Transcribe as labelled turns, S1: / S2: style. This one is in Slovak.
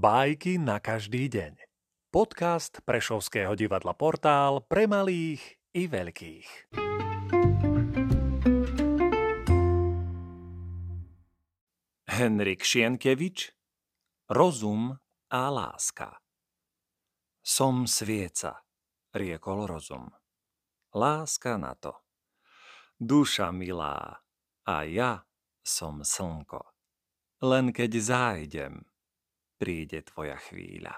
S1: Bajky na každý deň. Podcast Prešovského divadla Portál pre malých i veľkých. Henrik Šienkevič Rozum a láska Som svieca, riekol rozum. Láska na to. Duša milá, a ja som slnko. Len keď zájdem, príde tvoja chvíľa.